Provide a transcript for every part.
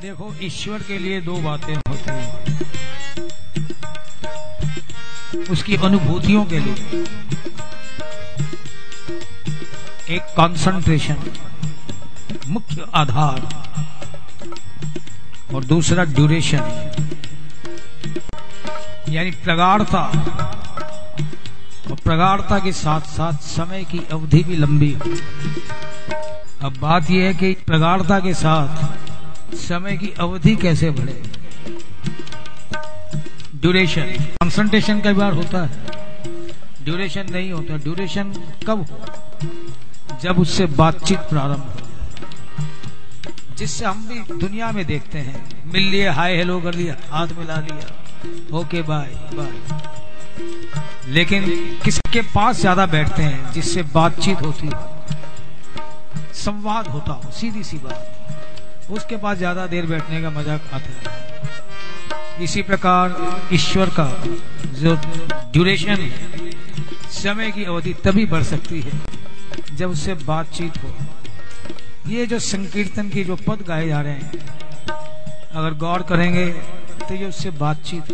देखो, ईश्वर के लिए दो बातें होती हैं। उसकी अनुभूतियों के लिए। एक कंसंट्रेशन मुख्य आधार, और दूसरा ड्यूरेशन यानी प्रगाढ़ता। और प्रगाढ़ता के साथ साथ समय की अवधि भी लंबी। अब बात यह है कि प्रगाढ़ता के साथ समय की अवधि कैसे बढ़े? ड्यूरेशन कंसंट्रेशन कई बार होता है। ड्यूरेशन नहीं होता। ड्यूरेशन कब हो जब उससे बातचीत प्रारंभ हो जिससे हम भी दुनिया में देखते हैं। मिल लिए, हाय, हेलो कर लिया हाथ मिला लिया। ओके बाय बाय लेकिन किसके पास ज़्यादा बैठते हैं, जिससे बातचीत होती हो? संवाद होता हो, सीधी सी बात। उसके पास ज़्यादा देर बैठने का मज़ाक आता है। इसी प्रकार ईश्वर का जो ड्यूरेशन समय की अवधि तभी बढ़ सकती है जब उससे बातचीत हो। ये जो संकीर्तन की जो पद गाए जा रहे हैं, अगर गौर करेंगे तो ये उससे बातचीत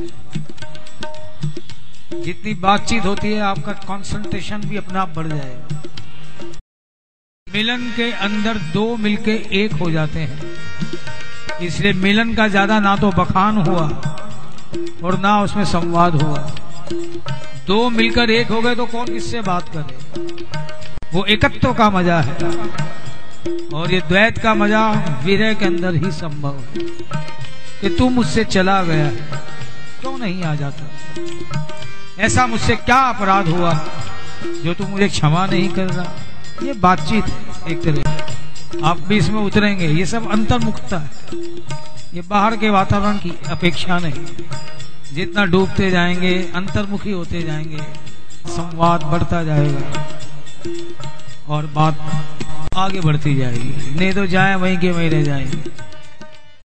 जितनी बातचीत होती है, आपका कंसंट्रेशन भी अपना आप बढ़ जाएगा। मिलन के अंदर दो मिलके एक हो जाते हैं। इसलिए मिलन का ज़्यादा ना तो बखान हुआ और ना उसमें संवाद हुआ। दो मिलकर एक हो गए तो कौन किससे बात करे? वो एकत्व का मज़ा है। और ये द्वैत का मज़ा विरह के अंदर ही संभव है कि तू मुझसे चला गया क्यों नहीं आ जाता? ऐसा मुझसे क्या अपराध हुआ जो तू मुझे क्षमा नहीं कर रहा? ये बातचीत है। एक तरह आप भी इसमें उतरेंगे, ये सब अंतर्मुखता है। ये बाहर के वातावरण की अपेक्षा नहीं। जितना डूबते जाएँगे, अंतर्मुखी होते जाएँगे, संवाद बढ़ता जाएगा और बात आगे बढ़ती जाएगी। नहीं तो जाए, वहीं के वहीं रह जाएँगे।